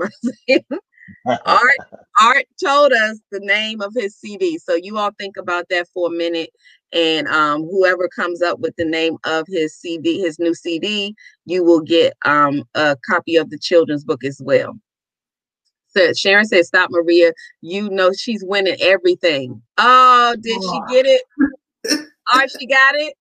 Art Art told us the name of his CD. So you all think about that for a minute. And um, whoever comes up with the name of his CD, his new CD, you will get um, a copy of the children's book as well. So Sharon said, "Stop, Maria. You know she's winning everything." Oh, did she get it? Art, she got it.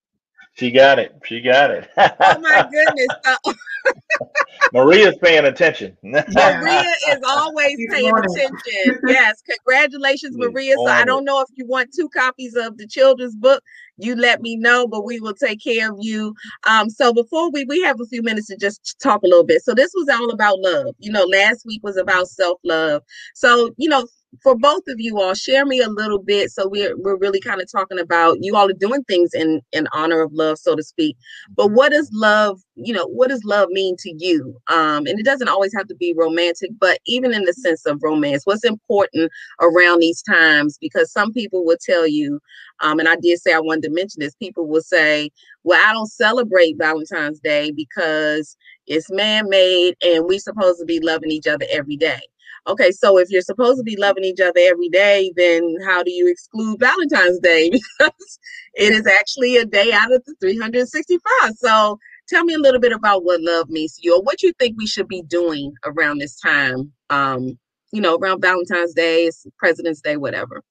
She got it. She got it. Oh my goodness! So, Maria's paying attention. Maria is always She's paying on attention. Yes, congratulations, She's Maria. So I don't it. know if you want two copies of the children's book. You let me know, but we will take care of you. Um, so before we we have a few minutes to just talk a little bit. So this was all about love. You know, last week was about self love. So you know, for both of you all, share me a little bit. So we're we're really kind of talking about you all are doing things in in honor of love, so to speak. But what does love, you know, what does love mean to you? Um, and it doesn't always have to be romantic, but even in the sense of romance, what's important around these times? Because some people will tell you, um, and I did say I wanted to mention this, people will say, Well, I don't celebrate Valentine's Day because it's man-made and we're supposed to be loving each other every day. Okay, so if you're supposed to be loving each other every day, then how do you exclude Valentine's Day? Because it is actually a day out of the 365. So tell me a little bit about what love means to you or what you think we should be doing around this time. Um, you know, around Valentine's Day, President's Day, whatever.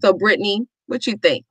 So Brittany, what you think?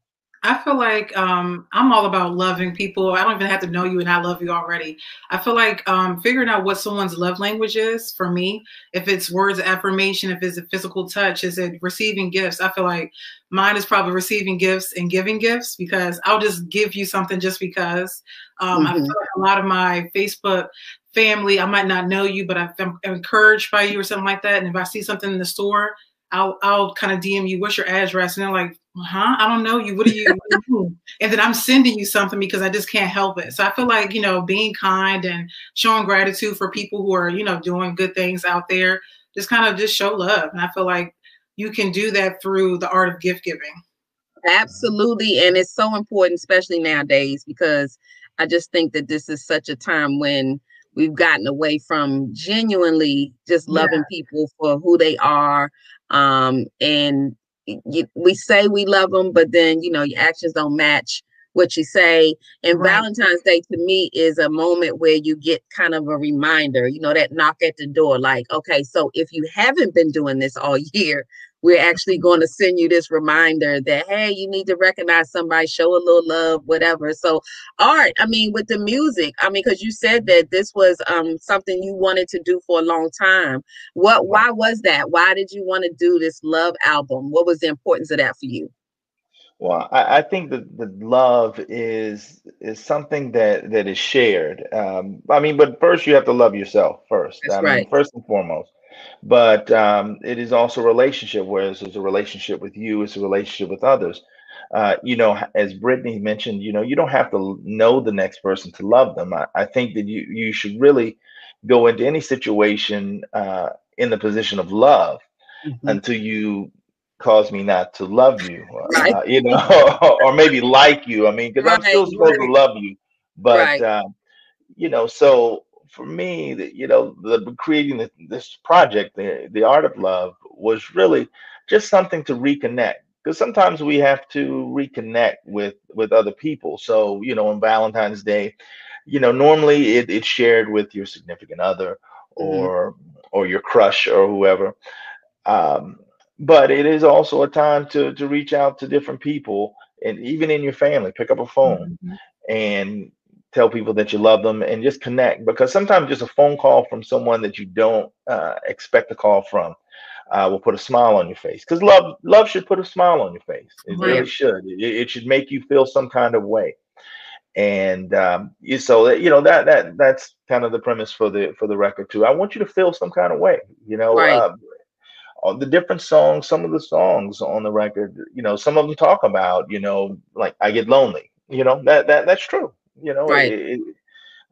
I feel like um, I'm all about loving people. I don't even have to know you, and I love you already. I feel like um, figuring out what someone's love language is for me. If it's words of affirmation, if it's a physical touch, is it receiving gifts? I feel like mine is probably receiving gifts and giving gifts because I'll just give you something just because. Um, I feel like a lot of my Facebook family, I might not know you, but I'm encouraged by you or something like that. And if I see something in the store, I'll I'll kind of DM you, what's your address? And they're like, huh? I don't know you. What are you? what are you doing?" and then I'm sending you something because I just can't help it. So I feel like, you know, being kind and showing gratitude for people who are, you know, doing good things out there, just kind of just show love. And I feel like you can do that through the art of gift giving. Absolutely. And it's so important, especially nowadays, because I just think that this is such a time when we've gotten away from genuinely just loving people for who they are. Um, and y- y- we say we love them, but then, you know, your actions don't match what you say. And Right. Valentine's Day to me is a moment where you get kind of a reminder, you know, that knock at the door, like, okay, so if you haven't been doing this all year, we're actually going to send you this reminder that hey you need to recognize somebody show a little love whatever so art i mean with the music i mean because you said that this was um something you wanted to do for a long time what why was that why did you want to do this love album what was the importance of that for you Well, I, I think that the love is is something that that is shared. Um, I mean, but first you have to love yourself first. That's I mean, right. first and foremost. But um, it is also a relationship. Whereas it's a relationship with you, it's a relationship with others. Uh, you know, as Brittany mentioned, you know, you don't have to know the next person to love them. I, I think that you you should really go into any situation uh, in the position of love Mhm. until you cause me not to love you, Right. uh, you know, or maybe like you. I mean, because I'm still supposed right. to love you, but Right. um, you know, so for me, the, you know, the creating the, this project, the the art of love, was really just something to reconnect. Because sometimes we have to reconnect with with other people. So you know, on Valentine's Day, you know, normally it, it's shared with your significant other or or your crush or whoever. Um, but it is also a time to to reach out to different people and even in your family, pick up a phone Mhm. and tell people that you love them and just connect because sometimes just a phone call from someone that you don't uh, expect a call from uh, will put a smile on your face because love love should put a smile on your face it Right. really should it, it should make you feel some kind of way and um, you- so you know that that that's kind of the premise for the for the record too i want you to feel some kind of way you know Right. uh, the different songs, some of the songs on the record, you know, some of them talk about, you know, like I get lonely. You know, that that that's true. You know, Right. it, it,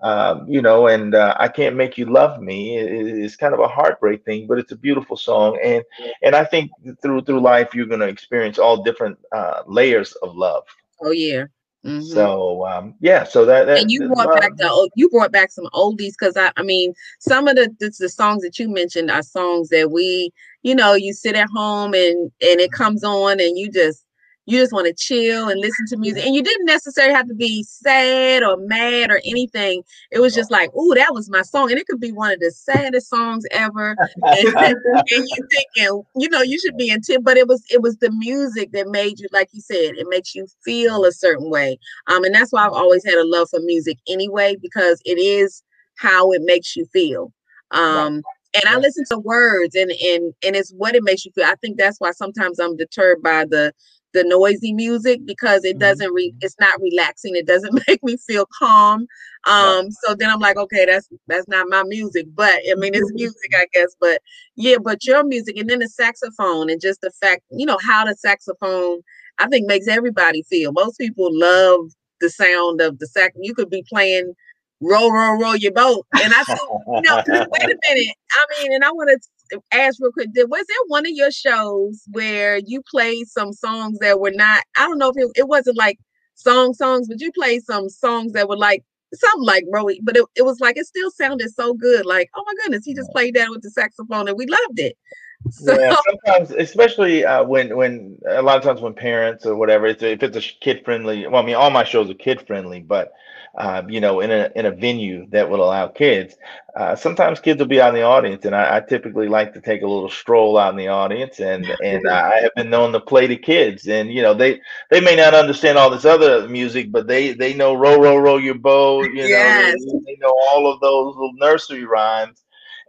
um, you know, and uh, I can't make you love me. It, it's kind of a heartbreak thing, but it's a beautiful song, and and I think through through life you're going to experience all different uh, layers of love. Oh yeah. Mhm. So um, yeah, so that, that and you brought love- back the you brought back some oldies because I, I mean some of the, the the songs that you mentioned are songs that we you know you sit at home and and it comes on and you just you just want to chill and listen to music and you didn't necessarily have to be sad or mad or anything. It was just like oh that was my song and it could be one of the saddest songs ever. And, and you thinking you know you should be in tip but it was it was the music that made you like you said it makes you feel a certain way. Um, and that's why I've always had a love for music anyway, because it is how it makes you feel. Um, and I listen to words and and and it's what it makes you feel. I think that's why sometimes I'm deterred by the the noisy music because it Mhm. doesn't re it's not relaxing. It doesn't make me feel calm. Um, so then I'm like, okay, that's that's not my music, but I mean it's music, I guess. But yeah, but your music and then the saxophone and just the fact, you know, how the saxophone I think makes everybody feel. Most people love the sound of the sax. You could be playing roll, roll, roll your boat. And I said, you know, wait a minute. I mean, and I want to ask real quick, did, was there one of your shows where you played some songs that were not, I don't know if it, it wasn't like song songs, but you played some songs that were like something like Rowie, but it, it was like it still sounded so good. Like, oh my goodness, he just played that with the saxophone and we loved it. So yeah, sometimes, especially uh, when when a lot of times when parents or whatever, it's, if it's a kid friendly. Well, I mean, all my shows are kid friendly, but uh, you know, in a in a venue that will allow kids, uh, sometimes kids will be out in the audience, and I, I typically like to take a little stroll out in the audience, and and I have been known to play to kids, and you know, they they may not understand all this other music, but they they know row row row your boat, you know, they, they know all of those little nursery rhymes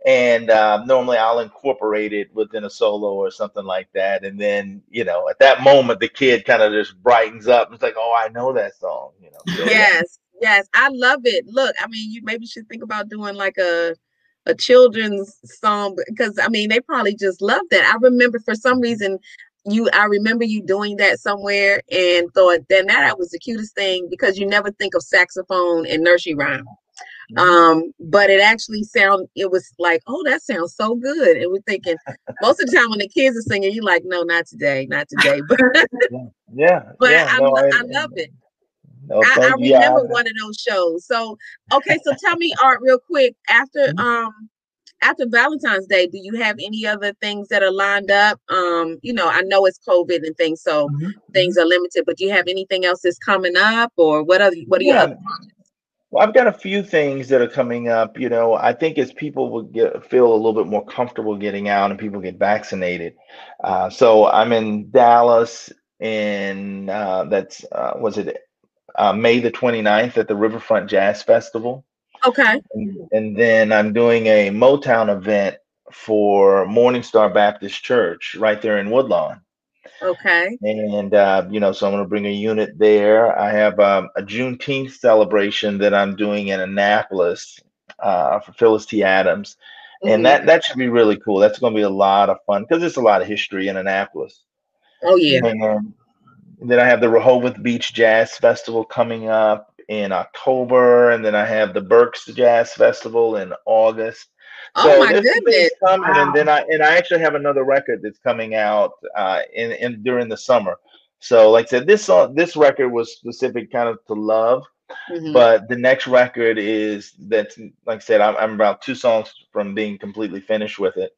and uh, normally I'll incorporate it within a solo or something like that. And then, you know, at that moment, the kid kind of just brightens up. It's like, oh, I know that song. You know. So, yes, yes, I love it. Look, I mean, you maybe should think about doing like a a children's song because I mean they probably just love that. I remember for some reason you I remember you doing that somewhere and thought then that, that was the cutest thing because you never think of saxophone and nursery rhyme. Mhm. Um, but it actually sound it was like, oh, that sounds so good. And we're thinking most of the time when the kids are singing, you're like, no, not today, not today. But yeah. but yeah, I, no, lo- I love it. No, I, I you. Yeah, remember one of those shows. So okay, so tell me, Art, real quick. After Mhm. um after Valentine's Day, do you have any other things that are lined up? Um, you know, I know it's COVID and things, so Mhm. things are limited. But do you have anything else that's coming up, or what are what are your Yeah. other Well, I've got a few things that are coming up. You know, I think as people will get feel a little bit more comfortable getting out and people get vaccinated. Uh, so I'm in Dallas in uh, that's uh, was it uh, May the 29th at the Riverfront Jazz Festival. Okay, And, and then I'm doing a Motown event for Morningstar Baptist Church right there in Woodlawn. okay, And, uh, you know, so I'm going to bring a unit there. I have um, a Juneteenth celebration that I'm doing in Annapolis uh, for Phyllis T. Adams. Mhm. and that that should be really cool. That's going to be a lot of fun because there's a lot of history in Annapolis. Oh yeah. And then I have the Rehoboth Beach Jazz Festival coming up in October, and then I have the Berks Jazz Festival in August. Oh my there's some things goodness. coming, Wow. and then I and I actually have another record that's coming out uh, in in during the summer. So, like I said, this song, this record was specific kind of to love, Mhm. but the next record is that's like I said, I'm, I'm about two songs from being completely finished with it,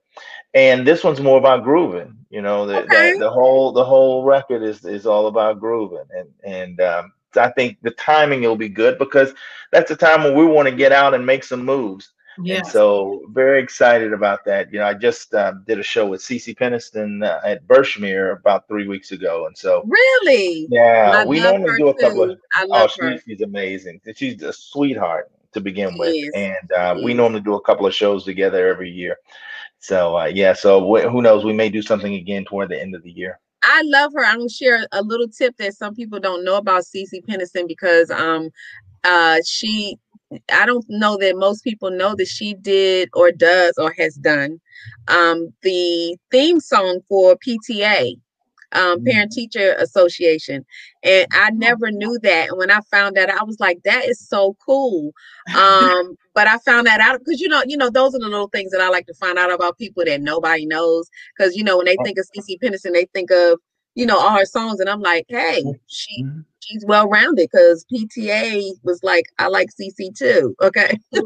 and this one's more about grooving. You know, the Okay. the, the whole the whole record is is all about grooving, and and um, I think the timing will be good because that's the time when we want to get out and make some moves. Yeah. And so very excited about that. You know, I just um, did a show with Cece Peniston uh, at Birchmere about three weeks ago, and so Really? yeah, I we normally do a couple of. I Oh, love she, she's amazing. She's a sweetheart to begin She with, is. and uh, we normally do a couple of shows together every year. So uh, yeah, so wh- who knows? We may do something again toward the end of the year. I love her. I'm gonna share a little tip that some people don't know about Cece Peniston because um uh she I don't know that most people know that she did or does or has done um the theme song for PTA um Parent Teacher Association and I never knew that and when I found that I was like that is so cool. Um but I found that out because you know you know those are the little things that I like to find out about people that nobody knows because you know when they think of CeCe Peniston, they think of you know all her songs, and I'm like, hey, she Mhm. she's well rounded because PTA was like, I like CeCe too. Okay,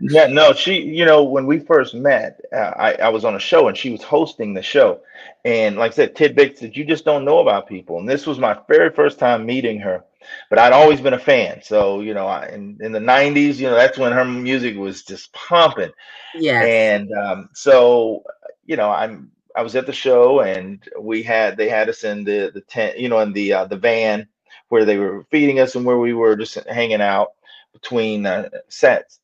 Yeah, no, she, you know, when we first met, uh, I, I was on a show and she was hosting the show. And like I said, tidbits that you just don't know about people. And this was my very first time meeting her, but I'd always been a fan. So, you know, I, in, in the 90s, you know, that's when her music was just pumping. Yeah. And um, so, you know, I'm I was at the show and we had they had us in the the tent, you know, in the uh, the van where they were feeding us and where we were just hanging out between uh, sets.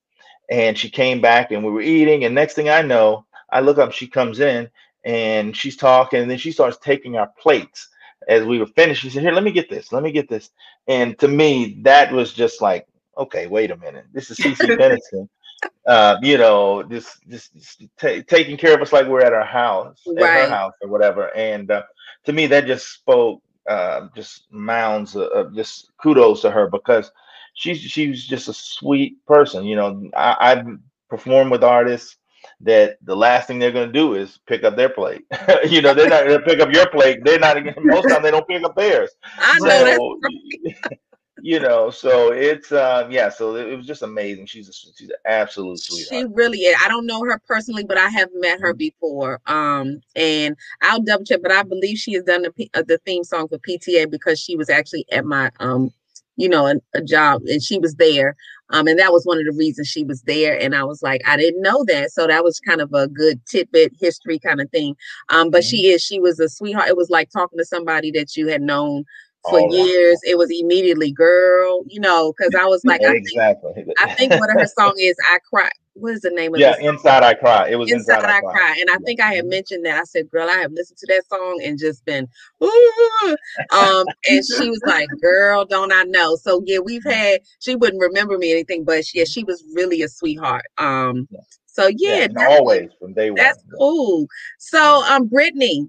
And she came back and we were eating. And next thing I know, I look up, she comes in and she's talking, and then she starts taking our plates as we were finished. She said, Here, let me get this, let me get this. And to me, that was just like, okay, wait a minute. This is CeCe Peniston. Uh, you know, just just, just ta- taking care of us like we're at our house, at Right. her house or whatever. And uh, to me, that just spoke uh, just mounds of, of just kudos to her because she's she's just a sweet person. You know, I, I've performed with artists that the last thing they're going to do is pick up their plate. you know, they're not going to pick up your plate. They're not most time they don't pick up theirs. I know So, you know, so it's um yeah, so it was just amazing. She's a, she's an absolute sweetheart. She really is. I don't know her personally, but I have met her before. Um, and I'll double check, but I believe she has done the P- uh, the theme song for PTA because she was actually at my um, you know, a, a job, and she was there. Um, and that was one of the reasons she was there. And I was like, I didn't know that, so that was kind of a good tidbit history kind of thing. Um, but she is. She was a sweetheart. It was like talking to somebody that you had known for All right. years. It was immediately, girl, you know, because I was like, I think exactly. I think of her song is "I Cry." What is the name of yeah, the song? inside I cry. It was Inside, inside, I, I cry. cry. and I think I had Mhm. mentioned that. I said, "Girl, I have listened to that song and just been, ooh." um." And she was like, "Girl, don't I know?" So yeah, we've had. She wouldn't remember me anything, but she, yeah, she was really a sweetheart. Um. Yeah. So yeah, definitely. always from day one. That's cool. So, um, Brittany.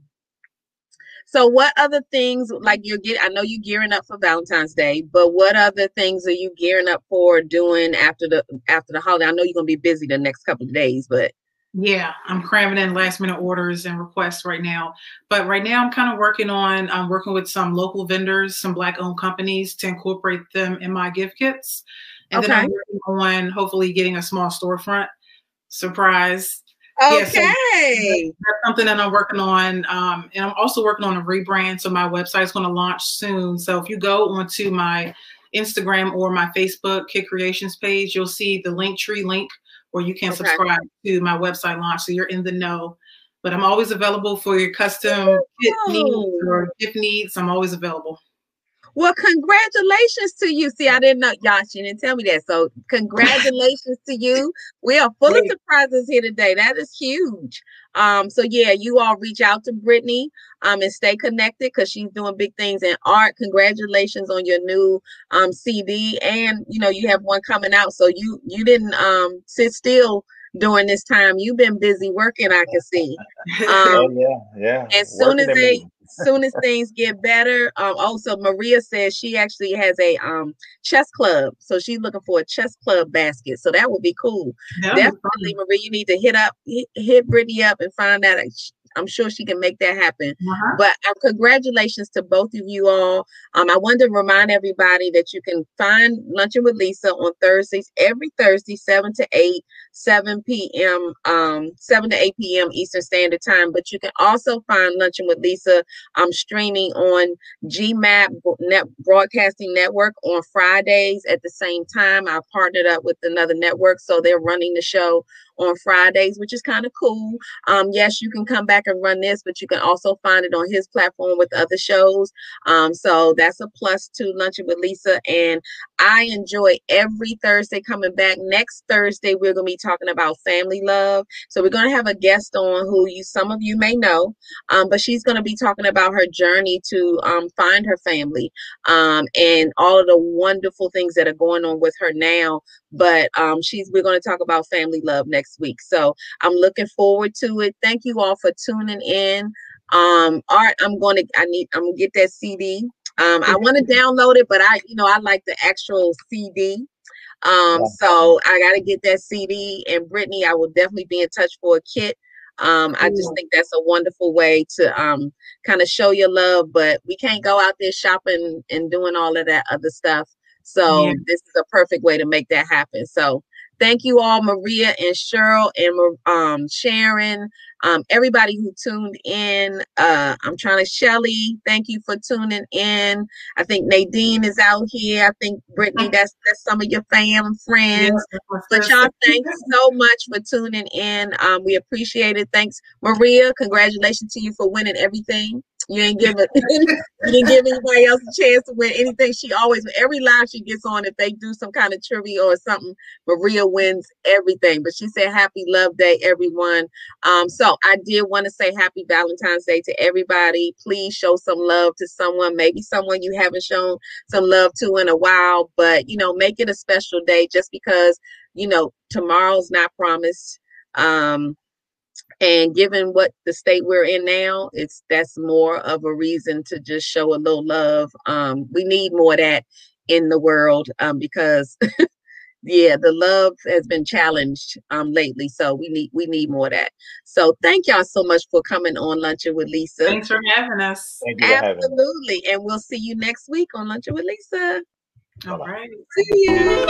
So, what other things like you're getting? I know you're gearing up for Valentine's Day, but what other things are you gearing up for doing after the after the holiday? I know you're gonna be busy the next couple of days, but Yeah, I'm cramming in last minute orders and requests right now. But right now, I'm kind of working on, I'm working with some local vendors, some Black owned companies to incorporate them in my gift kits. And then I'm working on hopefully getting a small storefront. Surprise. Yeah, so- okay. That's something that I'm working on. Um, and I'm also working on a rebrand. So my website is going to launch soon. So if you go onto my Instagram or my Facebook Kit Kreations page, you'll see the link tree link where you can Okay. subscribe to my website launch. So you're in the know. But I'm always available for your custom kit needs or gift needs. I'm always available. Well, congratulations to you. See, I didn't know y'all. She didn't tell me that. So, congratulations to you. We are full of surprises here today. That is huge. Um, so yeah, you all reach out to Brittany um and stay connected because she's doing big things in art. Congratulations on your new um CD, and you know you have one coming out. So you you didn't um sit still during this time. You've been busy working, I can see. Oh Um, yeah, yeah. as soon as Working they. Soon as things get better um also maria says she actually has a um chess club so she's looking for a chess club basket so that would be cool That definitely maria you need to hit up hit, hit brittany up and find out i'm sure she can make that happen. Uh-huh. but uh, congratulations to both of you all. Um, I wanted to remind everybody that you can find Luncheon with Lisa on Thursdays, every Thursday, 7 to 8, 7 p.m., um, 7 to 8 p.m. Eastern Standard Time. But you can also find Luncheon with Lisa um, streaming on GMAP Net Broadcasting Network on Fridays at the same time. I've partnered up with another network, so they're running the show on Fridays, which is kind of cool. Um, yes, you can come back and run this, but you can also find it on his platform with other shows. Um, so that's a plus to Luncheon with Lisa. And I enjoy every Thursday coming back. Next Thursday, we're going to be talking about family love. So we're going to have a guest on who you, some of you may know, um, but she's going to be talking about her journey to um, find her family um, and all of the wonderful things that are going on with her now. But um, she's, we're going to talk about family love next week. So I'm looking forward to it. Thank you all for tuning in. Um, Art, I'm going to, I need, I'm to get that CD. Um, I want to download it, but I, you know, I like the actual CD. Um, Yeah. so I got to get that CD. And Brittany, I will definitely be in touch for a kit. Um, I just think that's a wonderful way to um kind of show your love, but we can't go out there shopping and doing all of that other stuff. So Yeah. this is a perfect way to make that happen. So thank you all, Maria and Cheryl and um Sharon, um, everybody who tuned in. Uh, I'm trying to Shelly, thank you for tuning in. I think Nadine is out here. I think Brittany, that's that's some of your fam friends. But y'all, thanks so much for tuning in. Um, we appreciate it. Thanks, Maria. Congratulations to you for winning everything. You ain't give it. you didn't give anybody else a chance to win anything. She always, every live she gets on, if they do some kind of trivia or something, Maria wins everything. But she said, "Happy Love Day, everyone." Um, so I did want to say Happy Valentine's Day to everybody. Please show some love to someone, maybe someone you haven't shown some love to in a while. But you know, make it a special day just because you know tomorrow's not promised um and given what the state we're in now it's that's more of a reason to just show a little love um we need more of that in the world um because yeah the love has been challenged um lately so we need we need more of that so thank y'all so much for coming on luncheon with lisa Thanks for having us. Thank you for having me. absolutely and we'll see you next week on luncheon with lisa All right. see you